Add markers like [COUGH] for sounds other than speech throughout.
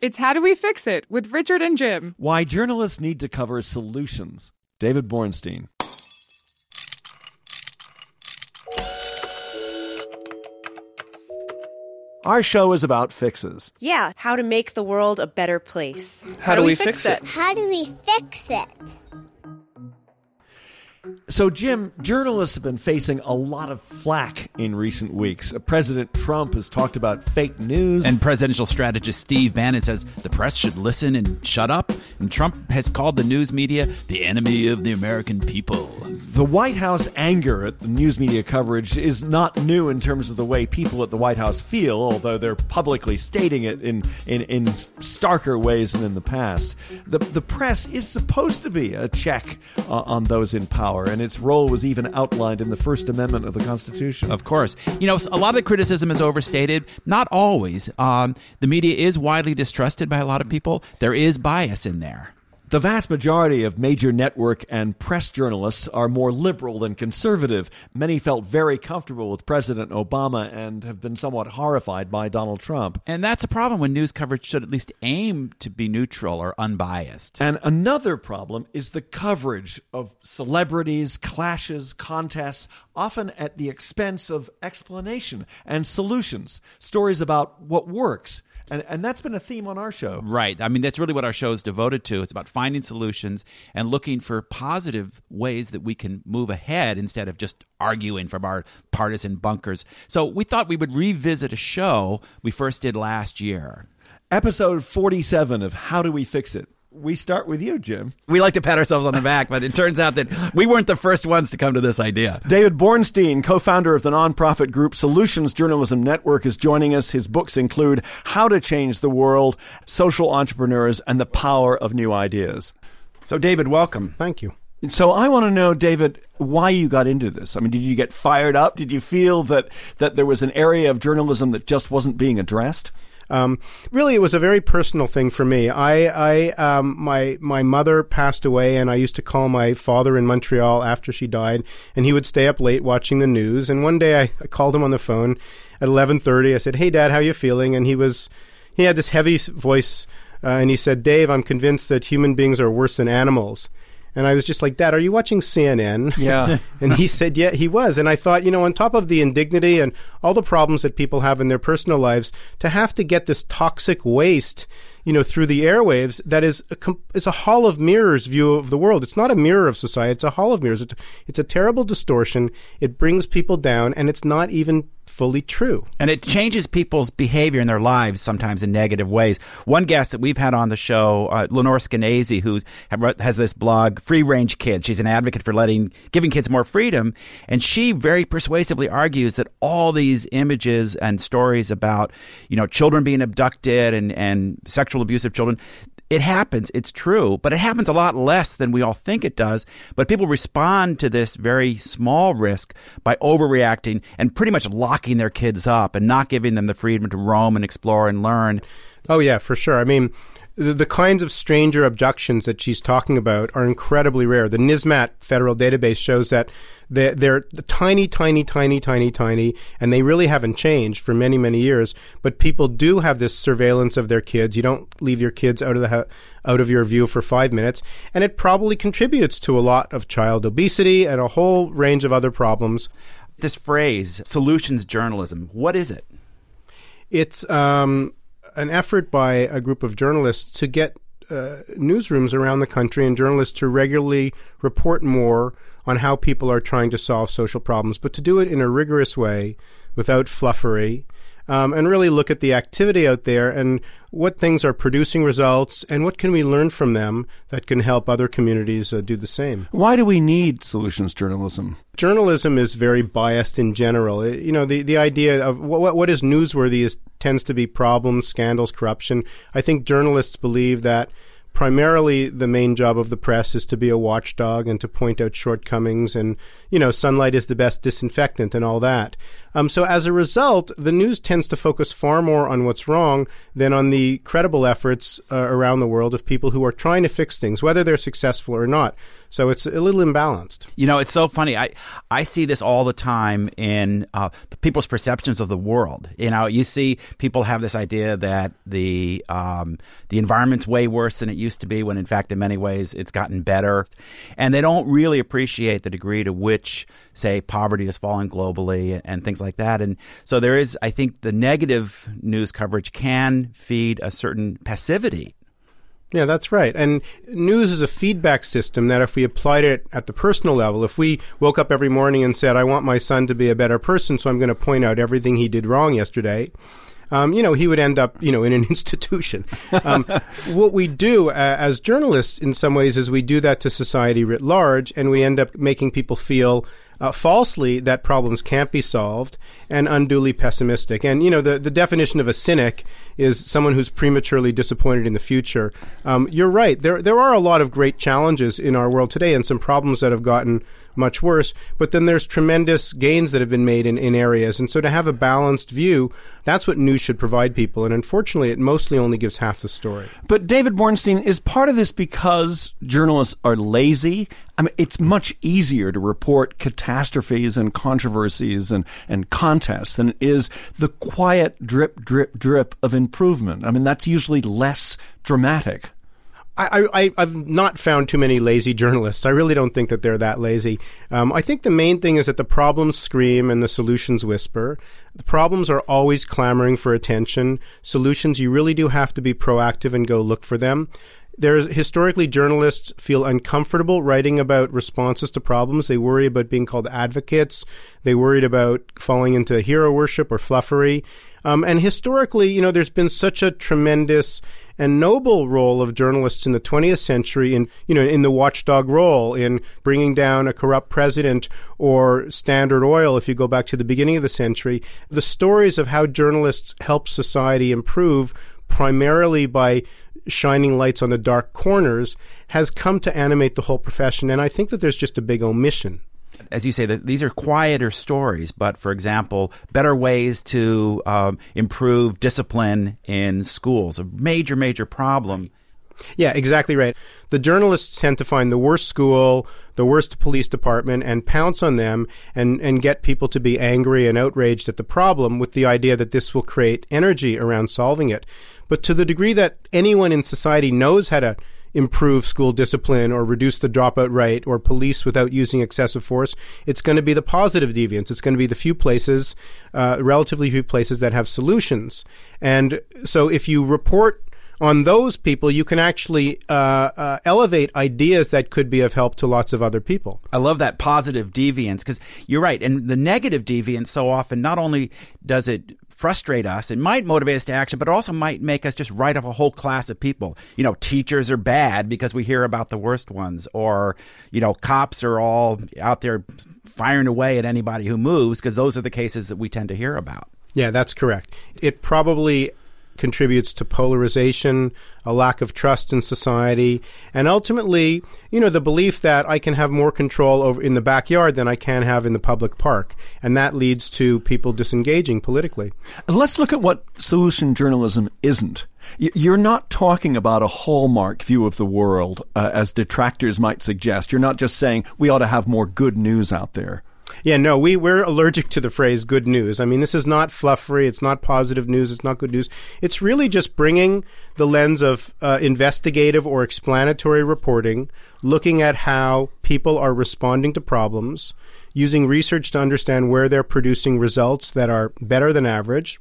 It's How Do We Fix It with Richard and Jim. Why journalists need to cover solutions. David Bornstein. Our show is about fixes. Yeah, how to make the world a better place. How, do we fix it? How do we fix it? So, Jim, journalists have been facing a lot of flack in recent weeks. Uh, President Trump has talked about fake news. And presidential strategist Steve Bannon says the press should listen and shut up. And Trump has called the news media the enemy of the American people. the White House anger at the news media coverage is not new in terms of the way people at the White House feel, although they're publicly stating it in, in, in starker ways than in the past. The, the press is supposed to be a check uh, on those in power, and its role was even outlined in the First Amendment of the Constitution. Of course. You know, a lot of criticism is overstated. Not always. Um, the media is widely distrusted by a lot of people. There is bias in there. The vast majority of major network and press journalists are more liberal than conservative. Many felt very comfortable with President Obama and have been somewhat horrified by Donald Trump. And that's a problem when news coverage should at least aim to be neutral or unbiased. And another problem is the coverage of celebrities, clashes, contests, often at the expense of explanation and solutions, stories about what works. And, and that's been a theme on our show. Right. I mean, that's really what our show is devoted to. It's about finding solutions and looking for positive ways that we can move ahead instead of just arguing from our partisan bunkers. So we thought we would revisit a show we first did last year. Episode 47 of How Do We Fix It? We start with you, Jim. We like to pat ourselves on the back, but it turns out that we weren't the first ones to come to this idea. David Bornstein, co founder of the nonprofit group Solutions Journalism Network, is joining us. His books include How to Change the World, Social Entrepreneurs, and the Power of New Ideas. So, David, welcome. Thank you. So I want to know, David, why you got into this. I mean, did you get fired up? Did you feel that, that there was an area of journalism that just wasn't being addressed? Um, really, it was a very personal thing for me. I, I, um, my, my mother passed away, and I used to call my father in Montreal after she died, and he would stay up late watching the news. And one day, I, I called him on the phone at eleven thirty. I said, "Hey, Dad, how you feeling?" And he was, he had this heavy voice, uh, and he said, "Dave, I'm convinced that human beings are worse than animals." And I was just like, Dad, are you watching CNN? Yeah. [LAUGHS] and he said, Yeah, he was. And I thought, you know, on top of the indignity and all the problems that people have in their personal lives, to have to get this toxic waste, you know, through the airwaves, that is a, it's a hall of mirrors view of the world. It's not a mirror of society. It's a hall of mirrors. It's, it's a terrible distortion. It brings people down, and it's not even fully true. And it changes people's behavior in their lives sometimes in negative ways. One guest that we've had on the show, uh, Lenore Skenazy, who has this blog, Free Range Kids. She's an advocate for letting, giving kids more freedom. And she very persuasively argues that all these images and stories about, you know, children being abducted and, and sexual abuse of children, it happens. It's true, but it happens a lot less than we all think it does. But people respond to this very small risk by overreacting and pretty much locking their kids up and not giving them the freedom to roam and explore and learn. Oh yeah, for sure. I mean, the, the kinds of stranger abductions that she's talking about are incredibly rare. The NISMART federal database shows that they're, they're tiny, tiny, tiny, tiny, tiny, and they really haven't changed for many, many years. But people do have this surveillance of their kids. You don't leave your kids out of the ho- out of your view for five minutes, and it probably contributes to a lot of child obesity and a whole range of other problems. This phrase, solutions journalism, what is it? It's um, an effort by a group of journalists to get uh, newsrooms around the country and journalists to regularly report more on how people are trying to solve social problems, but to do it in a rigorous way without fluffery. Um, and really look at the activity out there and what things are producing results and what can we learn from them that can help other communities uh, do the same. Why do we need solutions journalism? Journalism is very biased in general. It, you know, the, the idea of what, what is newsworthy is, tends to be problems, scandals, corruption. I think journalists believe that primarily the main job of the press is to be a watchdog and to point out shortcomings and you know sunlight is the best disinfectant and all that um, so as a result the news tends to focus far more on what's wrong than on the credible efforts uh, around the world of people who are trying to fix things whether they're successful or not. So it's a little imbalanced. You know it's so funny. I i see this all the time in uh, people's perceptions of the world. You know you see people have this idea that the um, the environment's way worse than it used to be when in fact in many ways it's gotten better. And they don't really appreciate the degree to which say poverty is falling globally and things like that and so there is i think the negative news coverage can feed a certain passivity yeah, that's right. And news is a feedback system that if we applied it at the personal level, if we woke up every morning and said, I want my son to be a better person, so I'm going to point out everything he did wrong yesterday, um, you know, he would end up, you know, in an [LAUGHS] institution. Um, what we do uh, as journalists, in some ways, is we do that to society writ large, and we end up making people feel uh, falsely that problems can't be solved and unduly pessimistic. And, you know, the, the definition of a cynic is someone who's prematurely disappointed in the future. Um, you're right. There, there are a lot of great challenges in our world today and some problems that have gotten much worse. But then there's tremendous gains that have been made in, in areas. And so to have a balanced view, that's what news should provide people. And unfortunately, it mostly only gives half the story. But David Bornstein, is part of this because journalists are lazy? I mean, it's much easier to report catastrophes and controversies and, and contests than it is the quiet drip, drip, drip of improvement. I mean, that's usually less dramatic. I, I, I've not found too many lazy journalists. I really don't think that they're that lazy. Um, I think the main thing is that the problems scream and the solutions whisper. The problems are always clamoring for attention. Solutions, you really do have to be proactive and go look for them. There's historically journalists feel uncomfortable writing about responses to problems. They worry about being called advocates. They worried about falling into hero worship or fluffery. Um, and historically, you know, there's been such a tremendous and noble role of journalists in the 20th century in, you know, in the watchdog role in bringing down a corrupt president or Standard Oil, if you go back to the beginning of the century. The stories of how journalists help society improve primarily by shining lights on the dark corners has come to animate the whole profession. And I think that there's just a big omission as you say, that these are quieter stories, but for example, better ways to um, improve discipline in schools, a major, major problem. Yeah, exactly right. The journalists tend to find the worst school, the worst police department, and pounce on them and, and get people to be angry and outraged at the problem with the idea that this will create energy around solving it. But to the degree that anyone in society knows how to improve school discipline or reduce the dropout rate or police without using excessive force. It's going to be the positive deviants. It's going to be the few places, uh, relatively few places that have solutions. And so if you report on those people, you can actually uh, uh, elevate ideas that could be of help to lots of other people. I love that positive deviance because you're right. And the negative deviance, so often, not only does it frustrate us. It might motivate us to action, but also might make us just write off a whole class of people. You know, teachers are bad because we hear about the worst ones, or, you know, cops are all out there firing away at anybody who moves because those are the cases that we tend to hear about. Yeah, that's correct. It probably contributes to polarization, a lack of trust in society, and ultimately, you know, the belief that I can have more control over in the backyard than I can have in the public park, and that leads to people disengaging politically. Let's look at what solution journalism isn't. You're not talking about a hallmark view of the world, uh, as detractors might suggest. You're not just saying we ought to have more good news out there. Yeah, no, we, we're allergic to the phrase good news. I mean, this is not fluffery. It's not positive news. It's not good news. It's really just bringing the lens of uh, investigative or explanatory reporting, looking at how people are responding to problems, using research to understand where they're producing results that are better than average,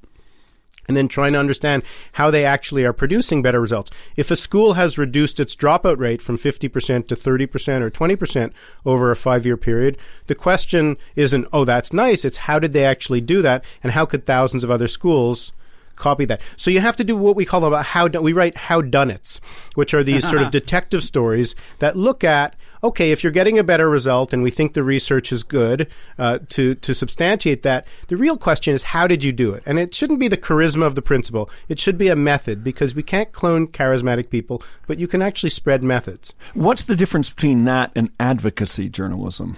and then trying to understand how they actually are producing better results. If a school has reduced its dropout rate from 50% to 30% or 20% over a five year period, the question isn't, oh, that's nice. It's how did they actually do that? And how could thousands of other schools copy that. So you have to do what we call about how we write how done it's, which are these sort of [LAUGHS] detective stories that look at okay, if you're getting a better result and we think the research is good uh, to to substantiate that, the real question is how did you do it? And it shouldn't be the charisma of the principal. It should be a method because we can't clone charismatic people, but you can actually spread methods. What's the difference between that and advocacy journalism?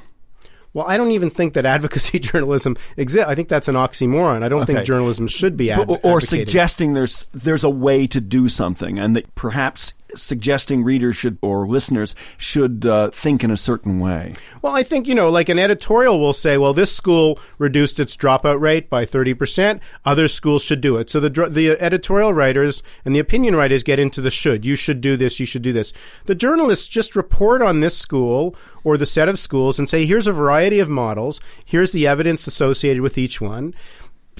Well, I don't even think that [LAUGHS] advocacy journalism exists. I think that's an oxymoron. I don't Okay. think journalism should be adv- or, or suggesting there's there's a way to do something, and that perhaps suggesting readers should or listeners should uh, think in a certain way. Well, I think, you know, like an editorial will say, well, this school reduced its dropout rate by 30%. Other schools should do it. So the, the editorial writers and the opinion writers get into the should. You should do this. You should do this. The journalists just report on this school or the set of schools and say, here's a variety of models. Here's the evidence associated with each one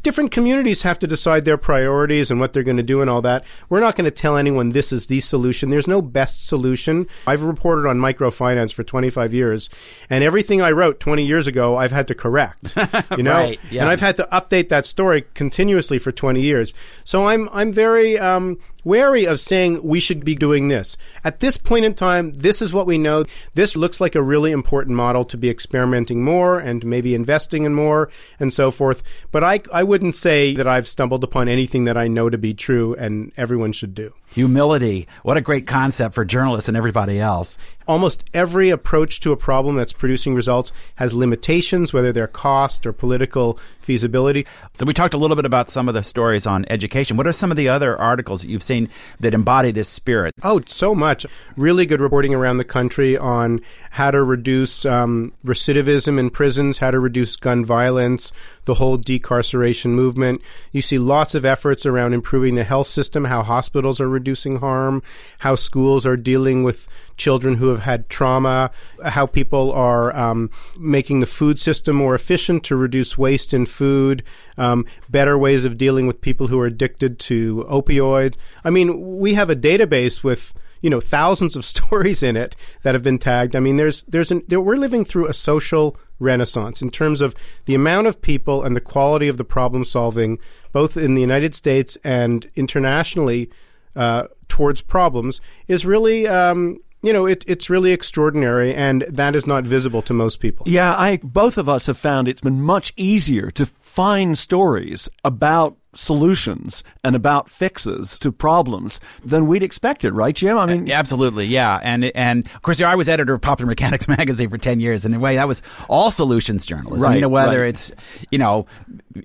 different communities have to decide their priorities and what they're going to do and all that. We're not going to tell anyone this is the solution. There's no best solution. I've reported on microfinance for 25 years, and everything I wrote 20 years ago, I've had to correct. [LAUGHS] You know, Right, yeah. and I've had to update that story continuously for 20 years. So I'm I'm very um, wary of saying we should be doing this. At this point in time, this is what we know. This looks like a really important model to be experimenting more and maybe investing in more and so forth. But I, I wouldn't say that I've stumbled upon anything that I know to be true and everyone should do. Humility. What a great concept for journalists and everybody else. Almost every approach to a problem that's producing results has limitations, whether they're cost or political feasibility. So we talked a little bit about some of the stories on education. What are some of the other articles that you've seen that embody this spirit? Oh, so much. Really good reporting around the country on how to reduce um, recidivism in prisons, how to reduce gun violence, the whole decarceration movement. You see lots of efforts around improving the health system, how hospitals are reducing harm, how schools are dealing with children who have had trauma, how people are um, making the food system more efficient to reduce waste in food, um, better ways of dealing with people who are addicted to opioids. I mean, we have a database with you know thousands of [LAUGHS] stories in it that have been tagged. I mean, there's there's an, there, we're living through a social renaissance in terms of the amount of people and the quality of the problem solving, both in the United States and internationally, uh, towards problems is really. Um, you know, it, it's really extraordinary, and that is not visible to most people. Yeah, I both of us have found it's been much easier to find stories about solutions and about fixes to problems than we'd expected, right, Jim? I mean, absolutely, yeah, and and of course, I was editor of Popular Mechanics [LAUGHS] magazine for ten years, and in a way, that was all solutions journalism. Right, you know, whether right. it's you know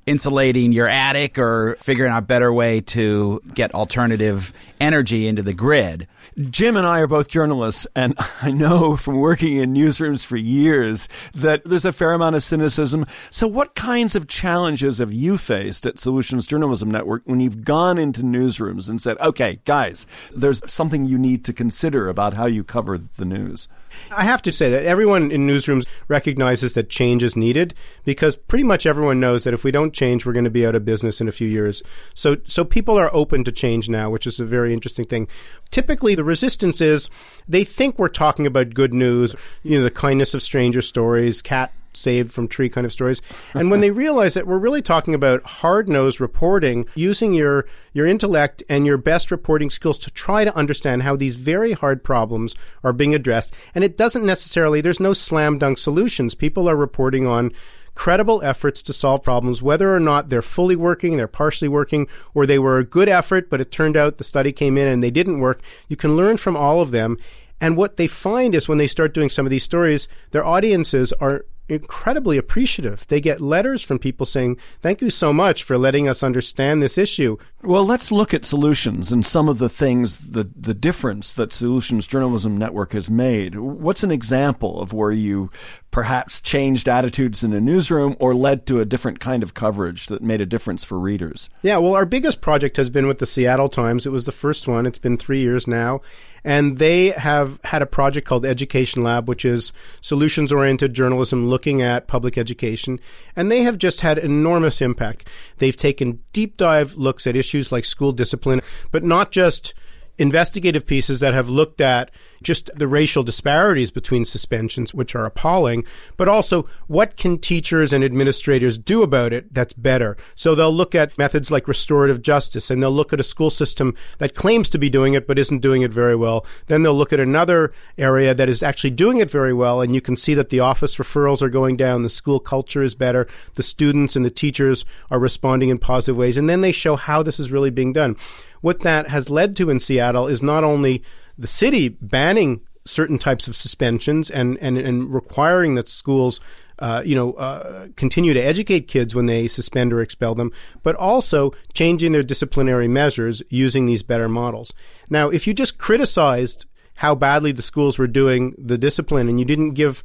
insulating your attic or figuring out a better way to get alternative energy into the grid. Jim and I are both journalists, and [LAUGHS] I know from working in newsrooms for years that there's a fair amount of cynicism. So, what kinds of challenges have you faced at Solutions Journalism Network when you've gone into newsrooms and said, okay, guys, there's something you need to consider about how you cover the news? I have to say that everyone in newsrooms recognizes that change is needed because pretty much everyone knows that if we don't change, we're going to be out of business in a few years. So, so people are open to change now, which is a very interesting thing. Typically, the resistance is they think we're talking about good news, you know, the kindness of stranger stories, cat saved from tree kind of stories. [LAUGHS] And when they realize that we're really talking about hard nosed reporting, using your, your intellect and your best reporting skills to try to understand how these very hard problems are being addressed. And it doesn't necessarily, there's no slam dunk solutions. People are reporting on credible efforts to solve problems, whether or not they're fully working, they're partially working, or they were a good effort, but it turned out the study came in and they didn't work. You can learn from all of them. And what they find is when they start doing some of these stories, their audiences are incredibly appreciative. They get letters from people saying, Thank you so much for letting us understand this issue. Well, let's look at solutions and some of the things, the, the difference that Solutions Journalism Network has made. What's an example of where you perhaps changed attitudes in a newsroom or led to a different kind of coverage that made a difference for readers? Yeah, well, our biggest project has been with the Seattle Times. It was the first one. It's been three years now. And they have had a project called Education Lab, which is solutions oriented journalism looking at public education. And they have just had enormous impact. They've taken deep dive looks at issues like school discipline, but not just investigative pieces that have looked at just the racial disparities between suspensions, which are appalling, but also what can teachers and administrators do about it that's better. So they'll look at methods like restorative justice and they'll look at a school system that claims to be doing it but isn't doing it very well. Then they'll look at another area that is actually doing it very well and you can see that the office referrals are going down, the school culture is better, the students and the teachers are responding in positive ways, and then they show how this is really being done what that has led to in Seattle is not only the city banning certain types of suspensions and, and, and requiring that schools uh, you know, uh, continue to educate kids when they suspend or expel them, but also changing their disciplinary measures using these better models. Now, if you just criticized how badly the schools were doing the discipline and you didn't give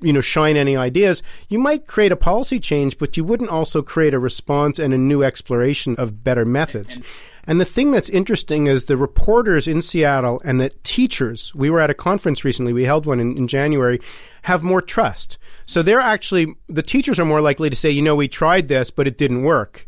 you know shine any ideas you might create a policy change but you wouldn't also create a response and a new exploration of better methods and the thing that's interesting is the reporters in Seattle and the teachers, we were at a conference recently, we held one in, in January, have more trust. So they're actually, the teachers are more likely to say, you know, we tried this, but it didn't work.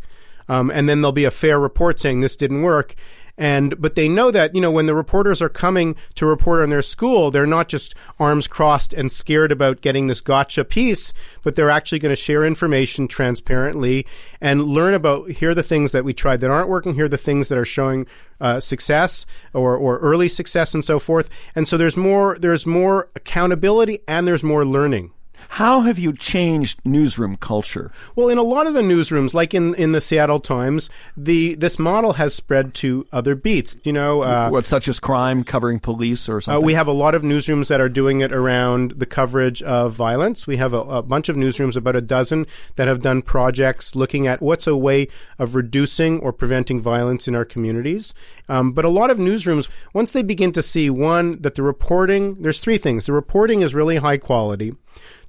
Um, and then there'll be a fair report saying this didn't work. And, but they know that, you know, when the reporters are coming to report on their school, they're not just arms crossed and scared about getting this gotcha piece, but they're actually going to share information transparently and learn about, here are the things that we tried that aren't working, here are the things that are showing uh, success or, or early success and so forth. And so there's more, there's more accountability and there's more learning. How have you changed newsroom culture? Well, in a lot of the newsrooms, like in, in the Seattle Times, the this model has spread to other beats. You know, uh, what such as crime, covering police, or something. Uh, we have a lot of newsrooms that are doing it around the coverage of violence. We have a, a bunch of newsrooms, about a dozen, that have done projects looking at what's a way of reducing or preventing violence in our communities. Um, but a lot of newsrooms, once they begin to see one that the reporting, there's three things: the reporting is really high quality.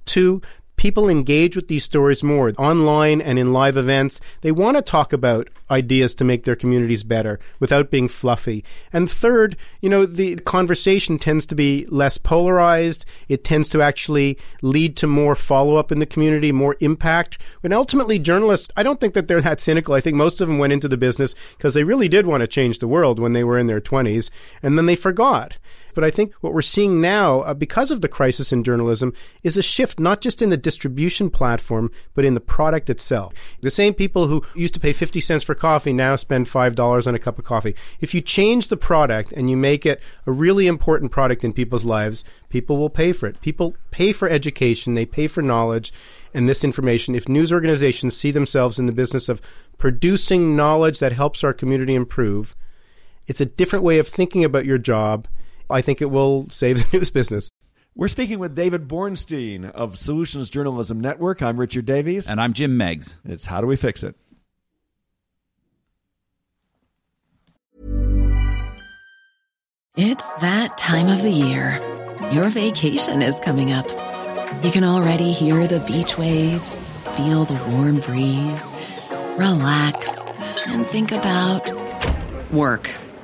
Two, people engage with these stories more online and in live events. They want to talk about ideas to make their communities better without being fluffy. And third, you know, the conversation tends to be less polarized. It tends to actually lead to more follow up in the community, more impact. And ultimately, journalists, I don't think that they're that cynical. I think most of them went into the business because they really did want to change the world when they were in their 20s, and then they forgot. But I think what we're seeing now, uh, because of the crisis in journalism, is a shift not just in the distribution platform, but in the product itself. The same people who used to pay 50 cents for coffee now spend $5 on a cup of coffee. If you change the product and you make it a really important product in people's lives, people will pay for it. People pay for education, they pay for knowledge and this information. If news organizations see themselves in the business of producing knowledge that helps our community improve, it's a different way of thinking about your job I think it will save the [LAUGHS] news business. We're speaking with David Bornstein of Solutions Journalism Network. I'm Richard Davies. And I'm Jim Meigs. It's How Do We Fix It? It's that time of the year. Your vacation is coming up. You can already hear the beach waves, feel the warm breeze, relax, and think about work.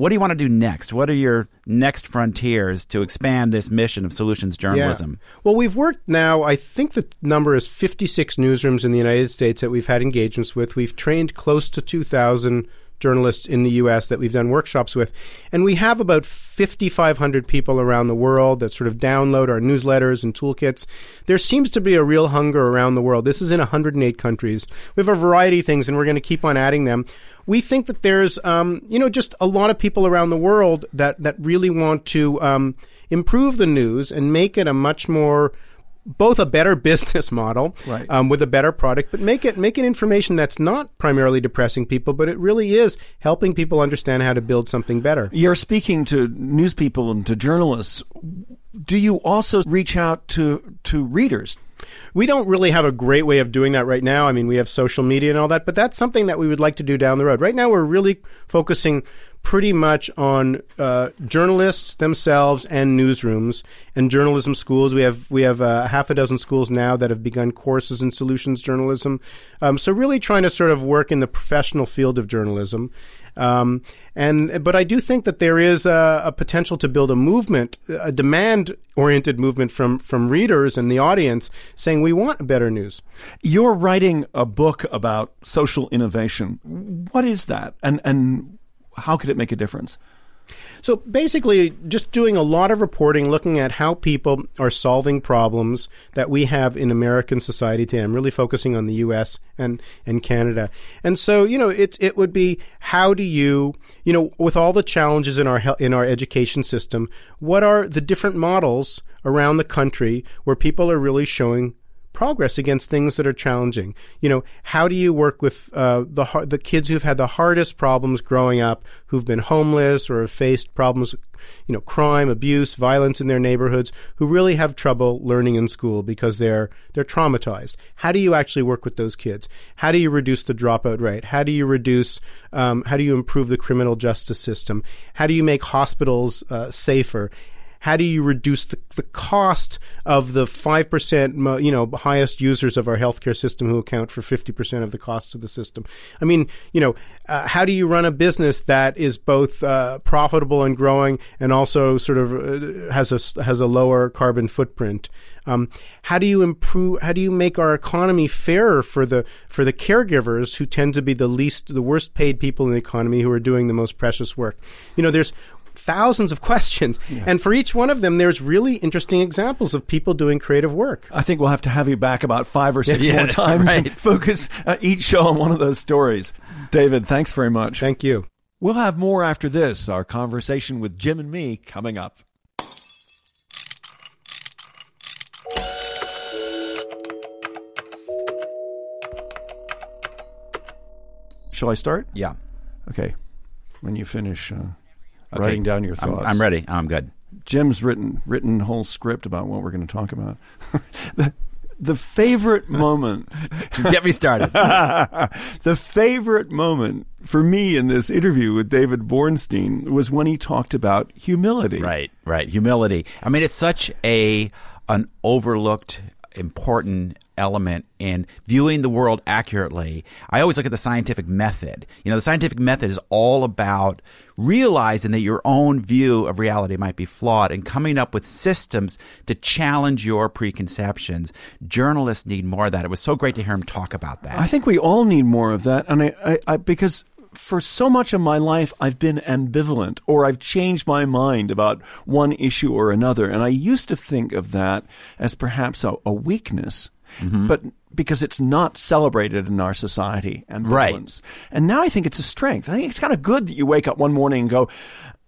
What do you want to do next? What are your next frontiers to expand this mission of solutions journalism? Yeah. Well, we've worked now, I think the number is 56 newsrooms in the United States that we've had engagements with. We've trained close to 2,000 journalists in the U.S. that we've done workshops with, and we have about 5,500 people around the world that sort of download our newsletters and toolkits. There seems to be a real hunger around the world. This is in 108 countries. We have a variety of things, and we're going to keep on adding them. We think that there's, um, you know, just a lot of people around the world that that really want to um, improve the news and make it a much more both a better [LAUGHS] business model Right. um, with a better product, but make it make it information that's not primarily depressing people, but it really is helping people understand how to build something better. You're speaking to news people and to journalists. Do you also reach out to to readers? We don't really have a great way of doing that right now. I mean, we have social media and all that, but that's something that we would like to do down the road. Right now, we're really focusing pretty much on uh, journalists themselves and newsrooms and journalism schools. We have we have uh, half a dozen schools now that have begun courses in solutions journalism. Um, so really trying to sort of work in the professional field of journalism. Um, and but I do think that there is a, a potential to build a movement, a demand-oriented movement from from readers and the audience, saying we want better news. You're writing a book about social innovation. What is that, and and how could it make a difference? So basically, just doing a lot of reporting, looking at how people are solving problems that we have in American society today. I'm really focusing on the U.S. and and Canada. And so, you know, it it would be how do you, you know, with all the challenges in our in our education system, what are the different models around the country where people are really showing progress against things that are challenging. You know, how do you work with uh, the the kids who've had the hardest problems growing up, who've been homeless or have faced problems, you know, crime, abuse, violence in their neighborhoods, who really have trouble learning in school because they're they're traumatized. How do you actually work with those kids? How do you reduce the dropout rate? How do you reduce? Um, how do you improve the criminal justice system? How do you make hospitals uh, safer? How do you reduce the, the cost of the 5% you know highest users of our healthcare system who account for 50% of the costs of the system? I mean you know uh, how do you run a business that is both uh, profitable and growing and also sort of uh, has a has a lower carbon footprint? Um, how do you improve how do you make our economy fairer for the for the caregivers who tend to be the least the worst paid people in the economy who are doing the most precious work? You know there's thousands of questions. And for each one of them, there's really interesting examples of people doing creative work. I think we'll have to have you back about five or six [LAUGHS] Yeah, more [LAUGHS] times and focus uh, each show on one of those stories. David, thanks very much. Thank you. We'll have more after this. Our conversation with Jim and me coming up. Shall I start? Yeah. Okay. When you finish uh, Okay. writing down your I'm- thoughts, I'm ready. I'm good. Jim's written written whole script about what we're going to talk about. [LAUGHS] the, the favorite moment [LAUGHS] Get me started. [LAUGHS] the favorite moment for me in this interview with David Bornstein was when he talked about humility. Right, right. Humility. I mean, it's such a an overlooked important element in viewing the world accurately. I always look at the scientific method. You know, the scientific method is all about realizing that your own view of reality might be flawed and coming up with systems to challenge your preconceptions. Journalists need more of that. It was so great to hear him talk about that. I think we all need more of that, and I, I, I because for so much of my life I've been ambivalent, or I've changed my mind about one issue or another, and I used to think of that as perhaps a, a weakness, mm-hmm. but because it's not celebrated in our society, ambivalence. And now I think it's a strength. I think it's kind of good that you wake up one morning and go.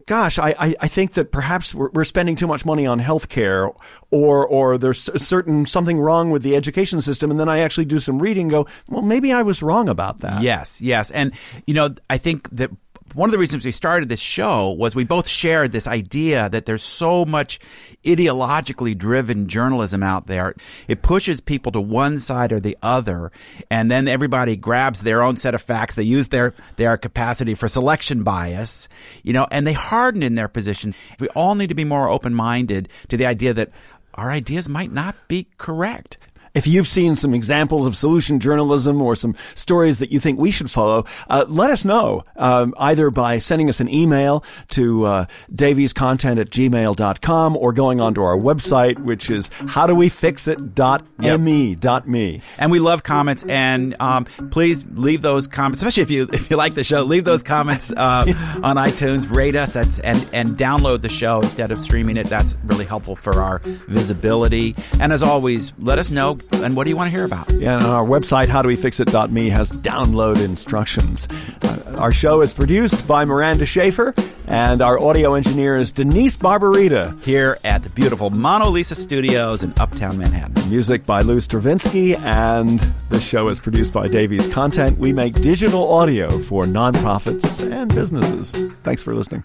Gosh, I, I, I think that perhaps we're, we're spending too much money on healthcare, or or there's certain something wrong with the education system, and then I actually do some reading, and go, well, maybe I was wrong about that. Yes, yes. And, you know, I think that one of the reasons we started this show was we both shared this idea that there's so much ideologically driven journalism out there. It pushes people to one side or the other, and then everybody grabs their own set of facts. They use their, their capacity for selection bias, you know, and they harden in their positions. We all need to be more open minded to the idea that our ideas might not be correct. If you've seen some examples of solution journalism or some stories that you think we should follow, uh, let us know um, either by sending us an email to uh, daviescontent at gmail.com or going onto our website, which is howdowefixit.me.me. And we love comments, and um, please leave those comments, especially if you if you like the show. Leave those comments uh, [LAUGHS] on iTunes, rate us, that's and and download the show instead of streaming it. That's really helpful for our visibility. And as always, let us know and what do you want to hear about. Yeah, and our website, howdowefixit.me, has download instructions. Uh, our show is produced by Miranda Schaefer, and our audio engineer is Denise Barbarita. Here at the beautiful Mona Lisa Studios in Uptown Manhattan. Music by Lou Stravinsky, and this show is produced by Davies Content. We make digital audio for nonprofits and businesses. Thanks for listening.